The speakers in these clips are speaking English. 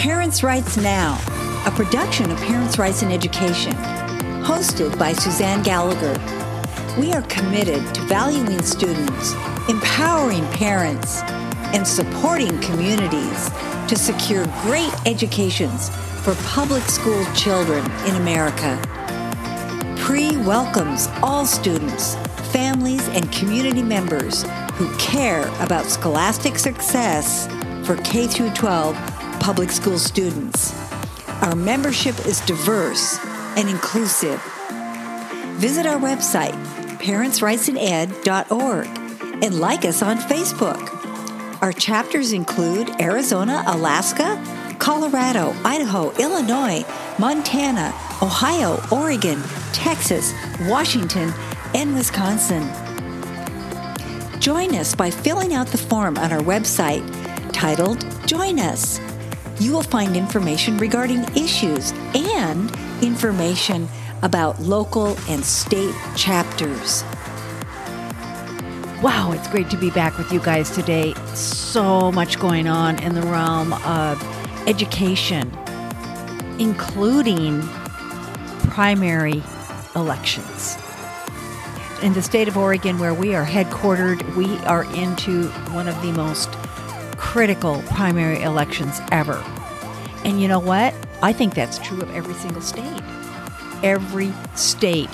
Parents' Rights Now, a production of Parents' Rights in Education, hosted by Suzanne Gallagher. We are committed to valuing students, empowering parents, and supporting communities to secure great educations for public school children in America. PRE welcomes all students, families, and community members who care about scholastic success for K 12 public school students. Our membership is diverse and inclusive. Visit our website, parentsrightsined.org, and like us on Facebook. Our chapters include Arizona, Alaska, Colorado, Idaho, Illinois, Montana, Ohio, Oregon, Texas, Washington, and Wisconsin. Join us by filling out the form on our website titled Join Us. You will find information regarding issues and information about local and state chapters. Wow, it's great to be back with you guys today. So much going on in the realm of education, including primary elections. In the state of Oregon, where we are headquartered, we are into one of the most critical primary elections ever. And you know what? I think that's true of every single state. Every state,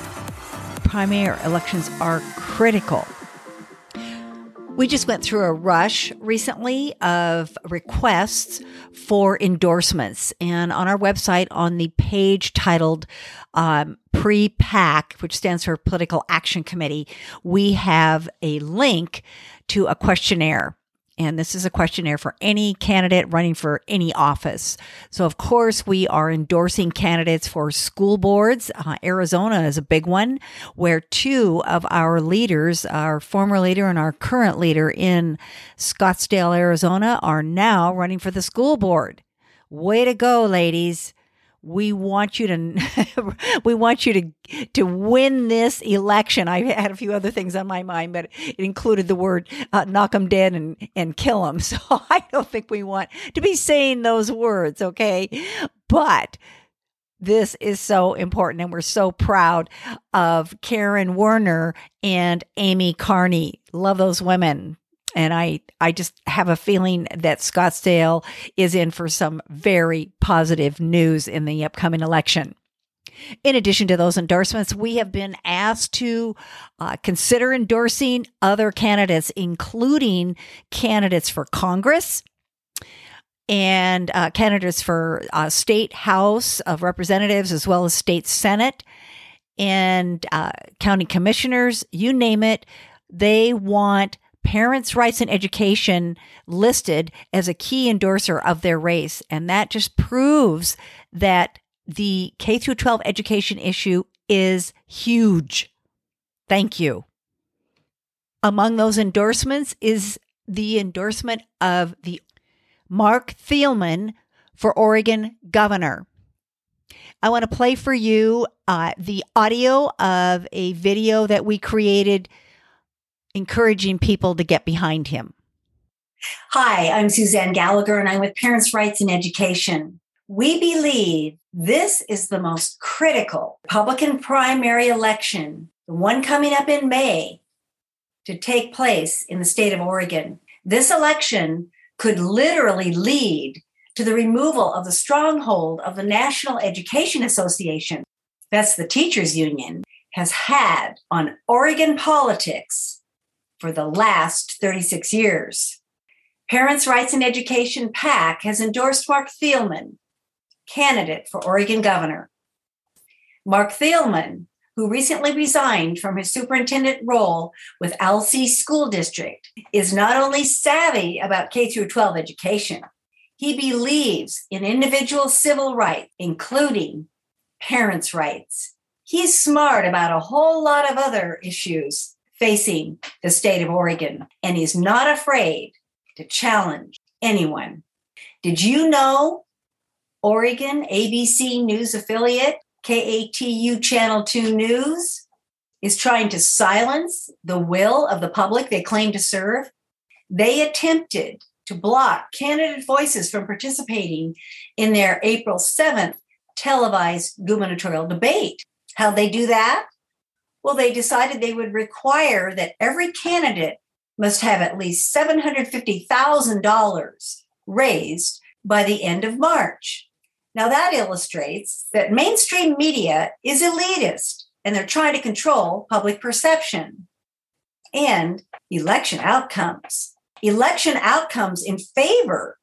primary elections are critical. We just went through a rush recently of requests for endorsements. And on our website, on the page titled um, Pre PAC, which stands for Political Action Committee, we have a link to a questionnaire. And this is a questionnaire for any candidate running for any office. So, of course, we are endorsing candidates for school boards. Uh, Arizona is a big one, where two of our leaders, our former leader and our current leader in Scottsdale, Arizona, are now running for the school board. Way to go, ladies we want you to we want you to to win this election. I had a few other things on my mind, but it included the word uh, "knock them dead" and and kill them. So I don't think we want to be saying those words, okay? But this is so important, and we're so proud of Carine Werner and Amy Carney. Love those women and I I just have a feeling that Scottsdale is in for some very positive news in the upcoming election. In addition to those endorsements, we have been asked to uh, consider endorsing other candidates, including candidates for Congress and uh, candidates for uh, state House of Representatives, as well as state Senate and uh, county commissioners. You name it. They want parents' rights and education listed as a key endorser of their race. And that just proves that the K through 12 education issue is huge. Thank you. Among those endorsements is the endorsement of the Marc Thielman for Oregon governor. I want to play for you uh, the audio of a video that we created encouraging people to get behind him. Hi, I'm Suzanne Gallagher, and I'm with Parents' Rights in Education. We believe this is the most critical Republican primary election, the one coming up in May, to take place in the state of Oregon. This election could literally lead to the removal of the stronghold of the National Education Association, that's the teachers union, has had on Oregon politics for the last 36 years. Parents' Rights in Education PAC has endorsed Marc Thielman, candidate for Oregon governor. Marc Thielman, who recently resigned from his superintendent role with Alsea School District, is not only savvy about K 12 education, he believes in individual civil rights, including parents' rights. He's smart about a whole lot of other issues facing the state of Oregon, and he's not afraid to challenge anyone. Did you know Oregon ABC News affiliate, KATU Channel 2 News, is trying to silence the will of the public they claim to serve? They attempted to block candidate voices from participating in their April 7th televised gubernatorial debate. How'd they do that? Well, they decided they would require that every candidate must have at least $750,000 raised by the end of March. Now, that illustrates that mainstream media is elitist and they're trying to control public perception and election outcomes. Election outcomes in favor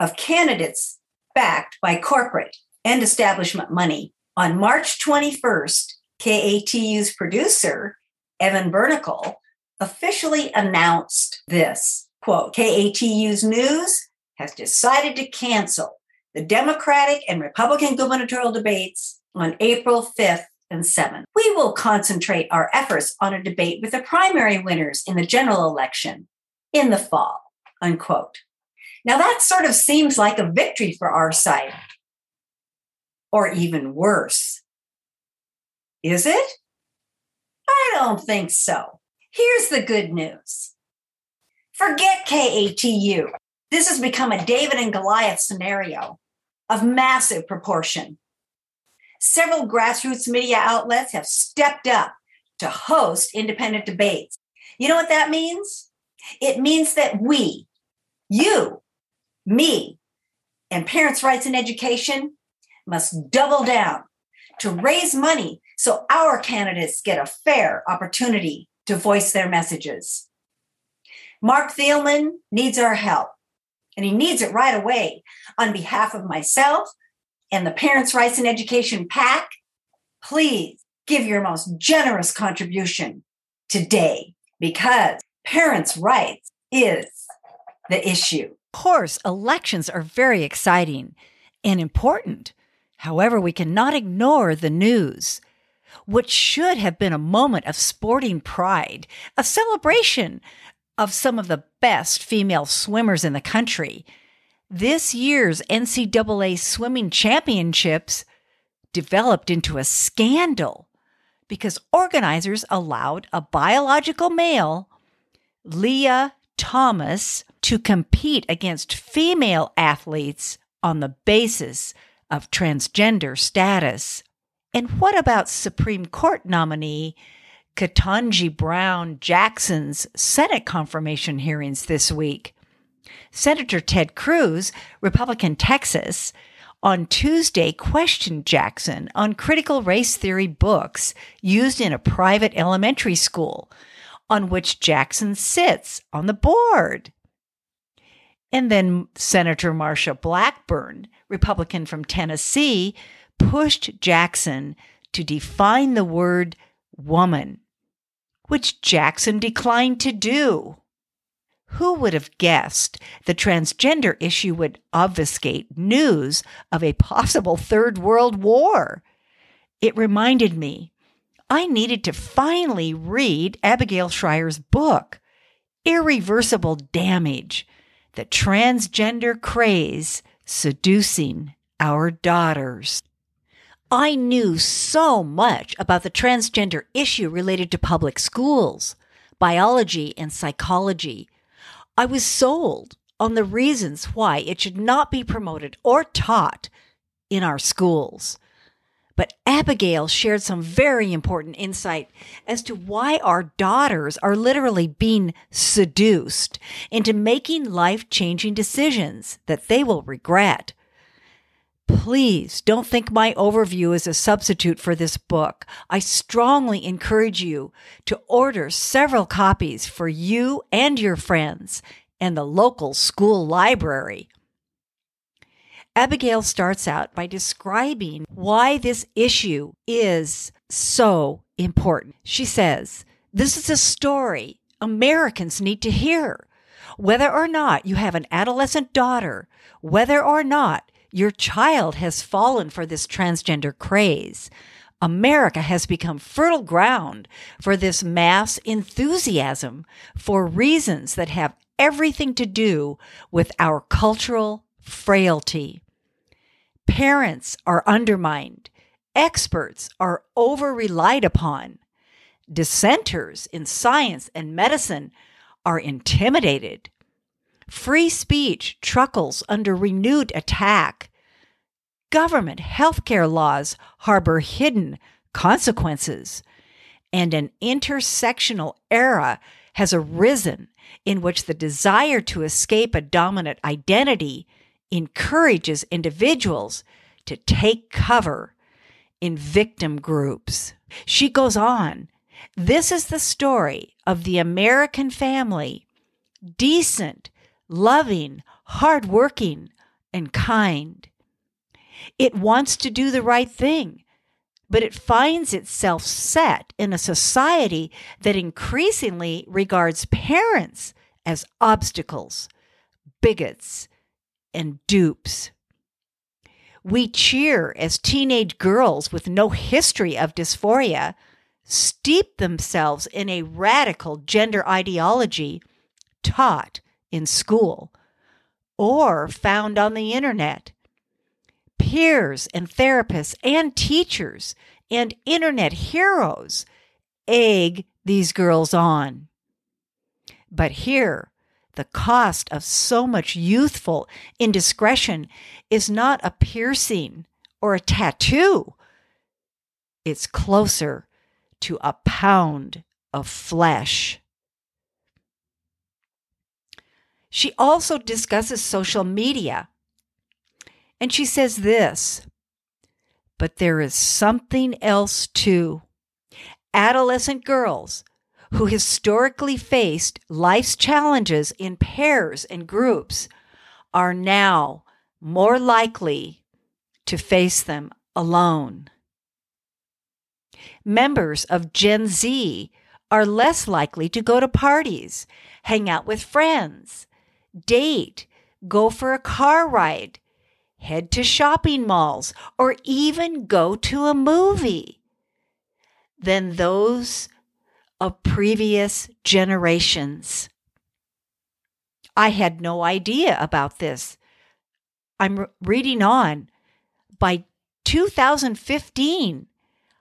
of candidates backed by corporate and establishment money. On March 21st, KATU's producer, Evan Bernickel, officially announced this quote KATU's news has decided to cancel the Democratic and Republican gubernatorial debates on April 5th and 7th. We will concentrate our efforts on a debate with the primary winners in the general election in the fall. Unquote. Now that sort of seems like a victory for our side. Or even worse. Is it? I don't think so. Here's the good news. Forget KATU. This has become a David and Goliath scenario of massive proportion. Several grassroots media outlets have stepped up to host independent debates. You know what that means? It means that we, you, me, and Parents' Rights in Education must double down to raise money so our candidates get a fair opportunity to voice their messages. Marc Thielman needs our help, and he needs it right away. On behalf of myself and the Parents' Rights in Education PAC, please give your most generous contribution today because parents' rights is the issue. Of course, elections are very exciting and important. However, we cannot ignore the news which should have been a moment of sporting pride, a celebration of some of the best female swimmers in the country. This year's NCAA swimming championships developed into a scandal because organizers allowed a biological male, Lia Thomas, to compete against female athletes on the basis of transgender status. And what about Supreme Court nominee Ketanji Brown Jackson's Senate confirmation hearings this week? Senator Ted Cruz, Republican Texas, on Tuesday questioned Jackson on critical race theory books used in a private elementary school, on which Jackson sits on the board. And then Senator Marsha Blackburn, Republican from Tennessee, pushed Jackson to define the word woman, which Jackson declined to do. Who would have guessed the transgender issue would obfuscate news of a possible Third World War? It reminded me I needed to finally read Abigail Shrier's book, Irreversible Damage The Transgender Craze Seducing Our Daughters. I knew so much about the transgender issue related to public schools, biology, and psychology. I was sold on the reasons why it should not be promoted or taught in our schools. But Abigail shared some very important insight as to why our daughters are literally being seduced into making life changing decisions that they will regret. Please don't think my overview is a substitute for this book. I strongly encourage you to order several copies for you and your friends and the local school library. Abigail starts out by describing why this issue is so important. She says, This is a story Americans need to hear. Whether or not you have an adolescent daughter, whether or not your child has fallen for this transgender craze. America has become fertile ground for this mass enthusiasm for reasons that have everything to do with our cultural frailty. Parents are undermined. Experts are over relied upon. Dissenters in science and medicine are intimidated. Free speech truckles under renewed attack. Government healthcare laws harbor hidden consequences. And an intersectional era has arisen in which the desire to escape a dominant identity encourages individuals to take cover in victim groups. She goes on This is the story of the American family, decent, loving, hardworking, and kind. It wants to do the right thing, but it finds itself set in a society that increasingly regards parents as obstacles, bigots, and dupes. We cheer as teenage girls with no history of dysphoria steep themselves in a radical gender ideology taught in school or found on the internet. Peers and therapists and teachers and internet heroes egg these girls on. But here, the cost of so much youthful indiscretion is not a piercing or a tattoo. It's closer to a pound of flesh. She also discusses social media. And she says this, but there is something else too. Adolescent girls who historically faced life's challenges in pairs and groups are now more likely to face them alone. Members of Gen Z are less likely to go to parties, hang out with friends, date, go for a car ride, head to shopping malls, or even go to a movie than those of previous generations. I had no idea about this. I'm reading on. By 2015,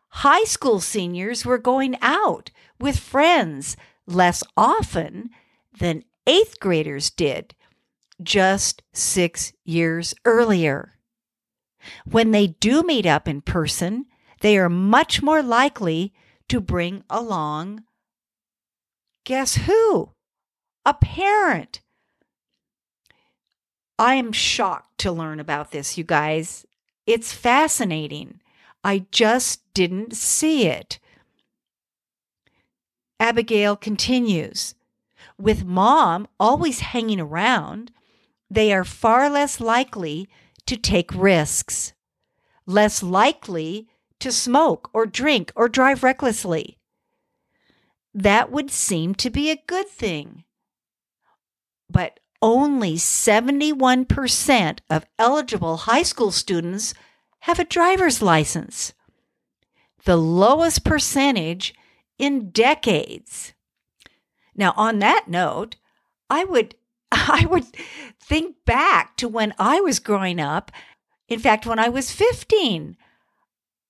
high school seniors were going out with friends less often than eighth graders did just six years earlier. When they do meet up in person, they are much more likely to bring along guess who? A parent. I am shocked to learn about this, you guys. It's fascinating. I just didn't see it. Abigail continues with mom always hanging around, they are far less likely to take risks, less likely to smoke or drink or drive recklessly. That would seem to be a good thing. But only 71% of eligible high school students have a driver's license, the lowest percentage in decades. Now, on that note, I would I would think back to when I was growing up. In fact, when I was 15,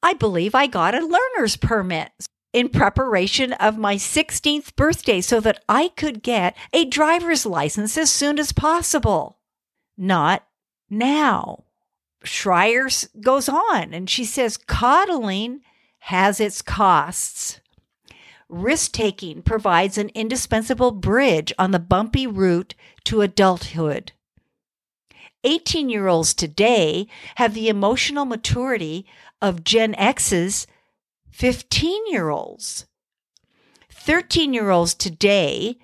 I believe I got a learner's permit in preparation of my 16th birthday so that I could get a driver's license as soon as possible. Not now. Shrier goes on and she says coddling has its costs. Risk taking provides an indispensable bridge on the bumpy route to adulthood. 18 year olds today have the emotional maturity of Gen X's 15 year olds. 13 year olds today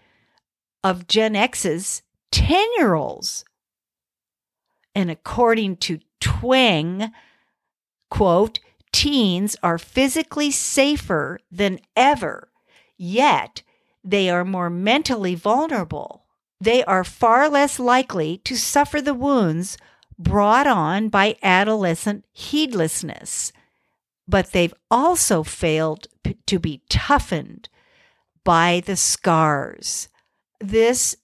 of Gen X's 10 year olds. And according to Twenge, quote, teens are physically safer than ever yet they are more mentally vulnerable. They are far less likely to suffer the wounds brought on by adolescent heedlessness, but they've also failed p- to be toughened by the scars. This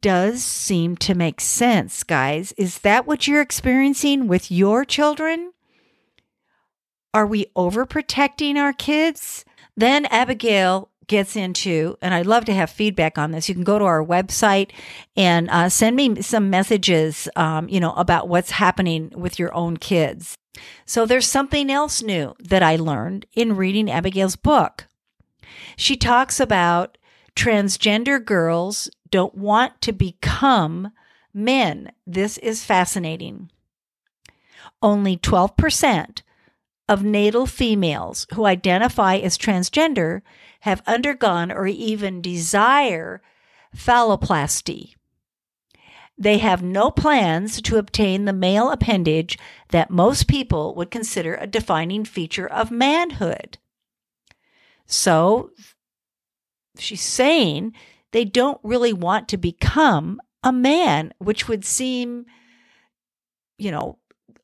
does seem to make sense, guys. Is that what you're experiencing with your children? Are we overprotecting our kids? Then Abigail gets into, and I'd love to have feedback on this. You can go to our website and uh, send me some messages, um, you know, about what's happening with your own kids. So there's something else new that I learned in reading Abigail's book. She talks about transgender girls don't want to become men. This is fascinating. Only 12% of natal females who identify as transgender have undergone or even desire phalloplasty. They have no plans to obtain the male appendage that most people would consider a defining feature of manhood. So she's saying they don't really want to become a man, which would seem, you know,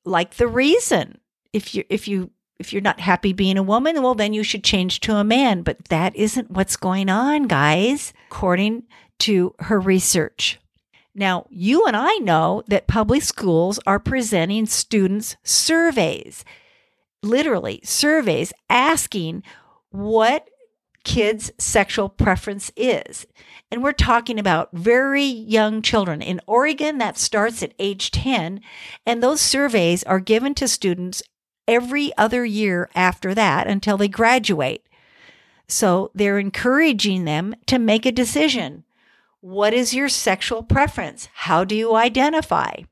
like the reason. If you if you if you're not happy being a woman, well, then you should change to a man. But that isn't what's going on, guys, according to her research. Now, you and I know that public schools are presenting students surveys, literally surveys asking what kids' sexual preference is. And we're talking about very young children. In Oregon, that starts at age 10. And those surveys are given to students every other year after that until they graduate. So they're encouraging them to make a decision. What is your sexual preference? How do you identify?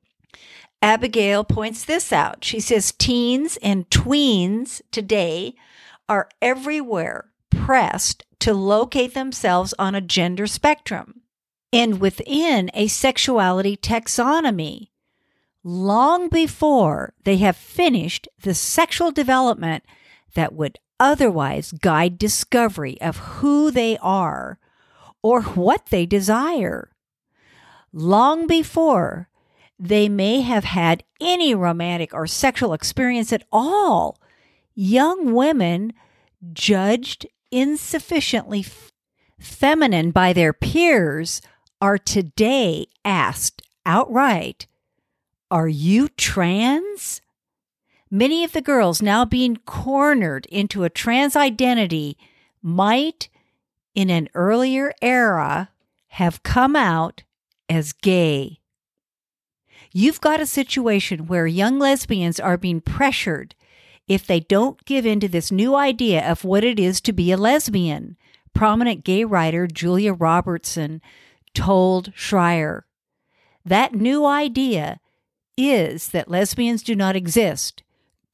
Abigail points this out. She says teens and tweens today are everywhere pressed to locate themselves on a gender spectrum and within a sexuality taxonomy long before they have finished the sexual development that would otherwise guide discovery of who they are or what they desire. Long before they may have had any romantic or sexual experience at all, young women judged insufficiently feminine by their peers are today asked outright are you trans? Many of the girls now being cornered into a trans identity might, in an earlier era, have come out as gay. You've got a situation where young lesbians are being pressured if they don't give in to this new idea of what it is to be a lesbian. Prominent gay writer Julia Robertson told Shrier. That new idea is that lesbians do not exist.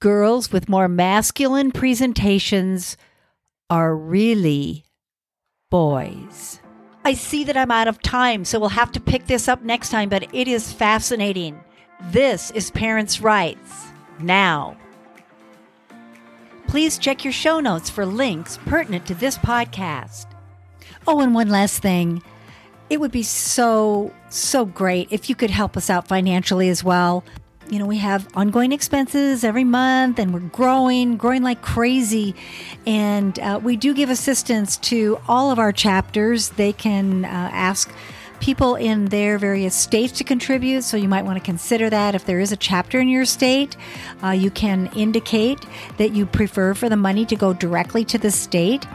Girls with more masculine presentations are really boys. I see that I'm out of time, so we'll have to pick this up next time, but it is fascinating. This is Parents' Rights Now. Please check your show notes for links pertinent to this podcast. Oh, and one last thing. It would be so, so great if you could help us out financially as well. You know, we have ongoing expenses every month and we're growing, growing like crazy. And uh, we do give assistance to all of our chapters. They can uh, ask people in their various states to contribute. So you might want to consider that. If there is a chapter in your state, uh, you can indicate that you prefer for the money to go directly to the state.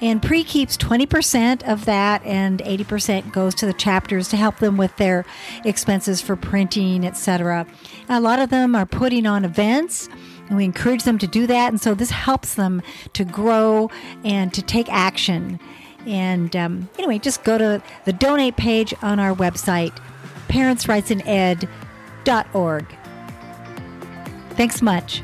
And pre keeps 20% of that, and 80% goes to the chapters to help them with their expenses for printing, etc. A lot of them are putting on events. And we encourage them to do that. And so this helps them to grow and to take action. And um, anyway, just go to the donate page on our website, parentsrightsined.org. Thanks much.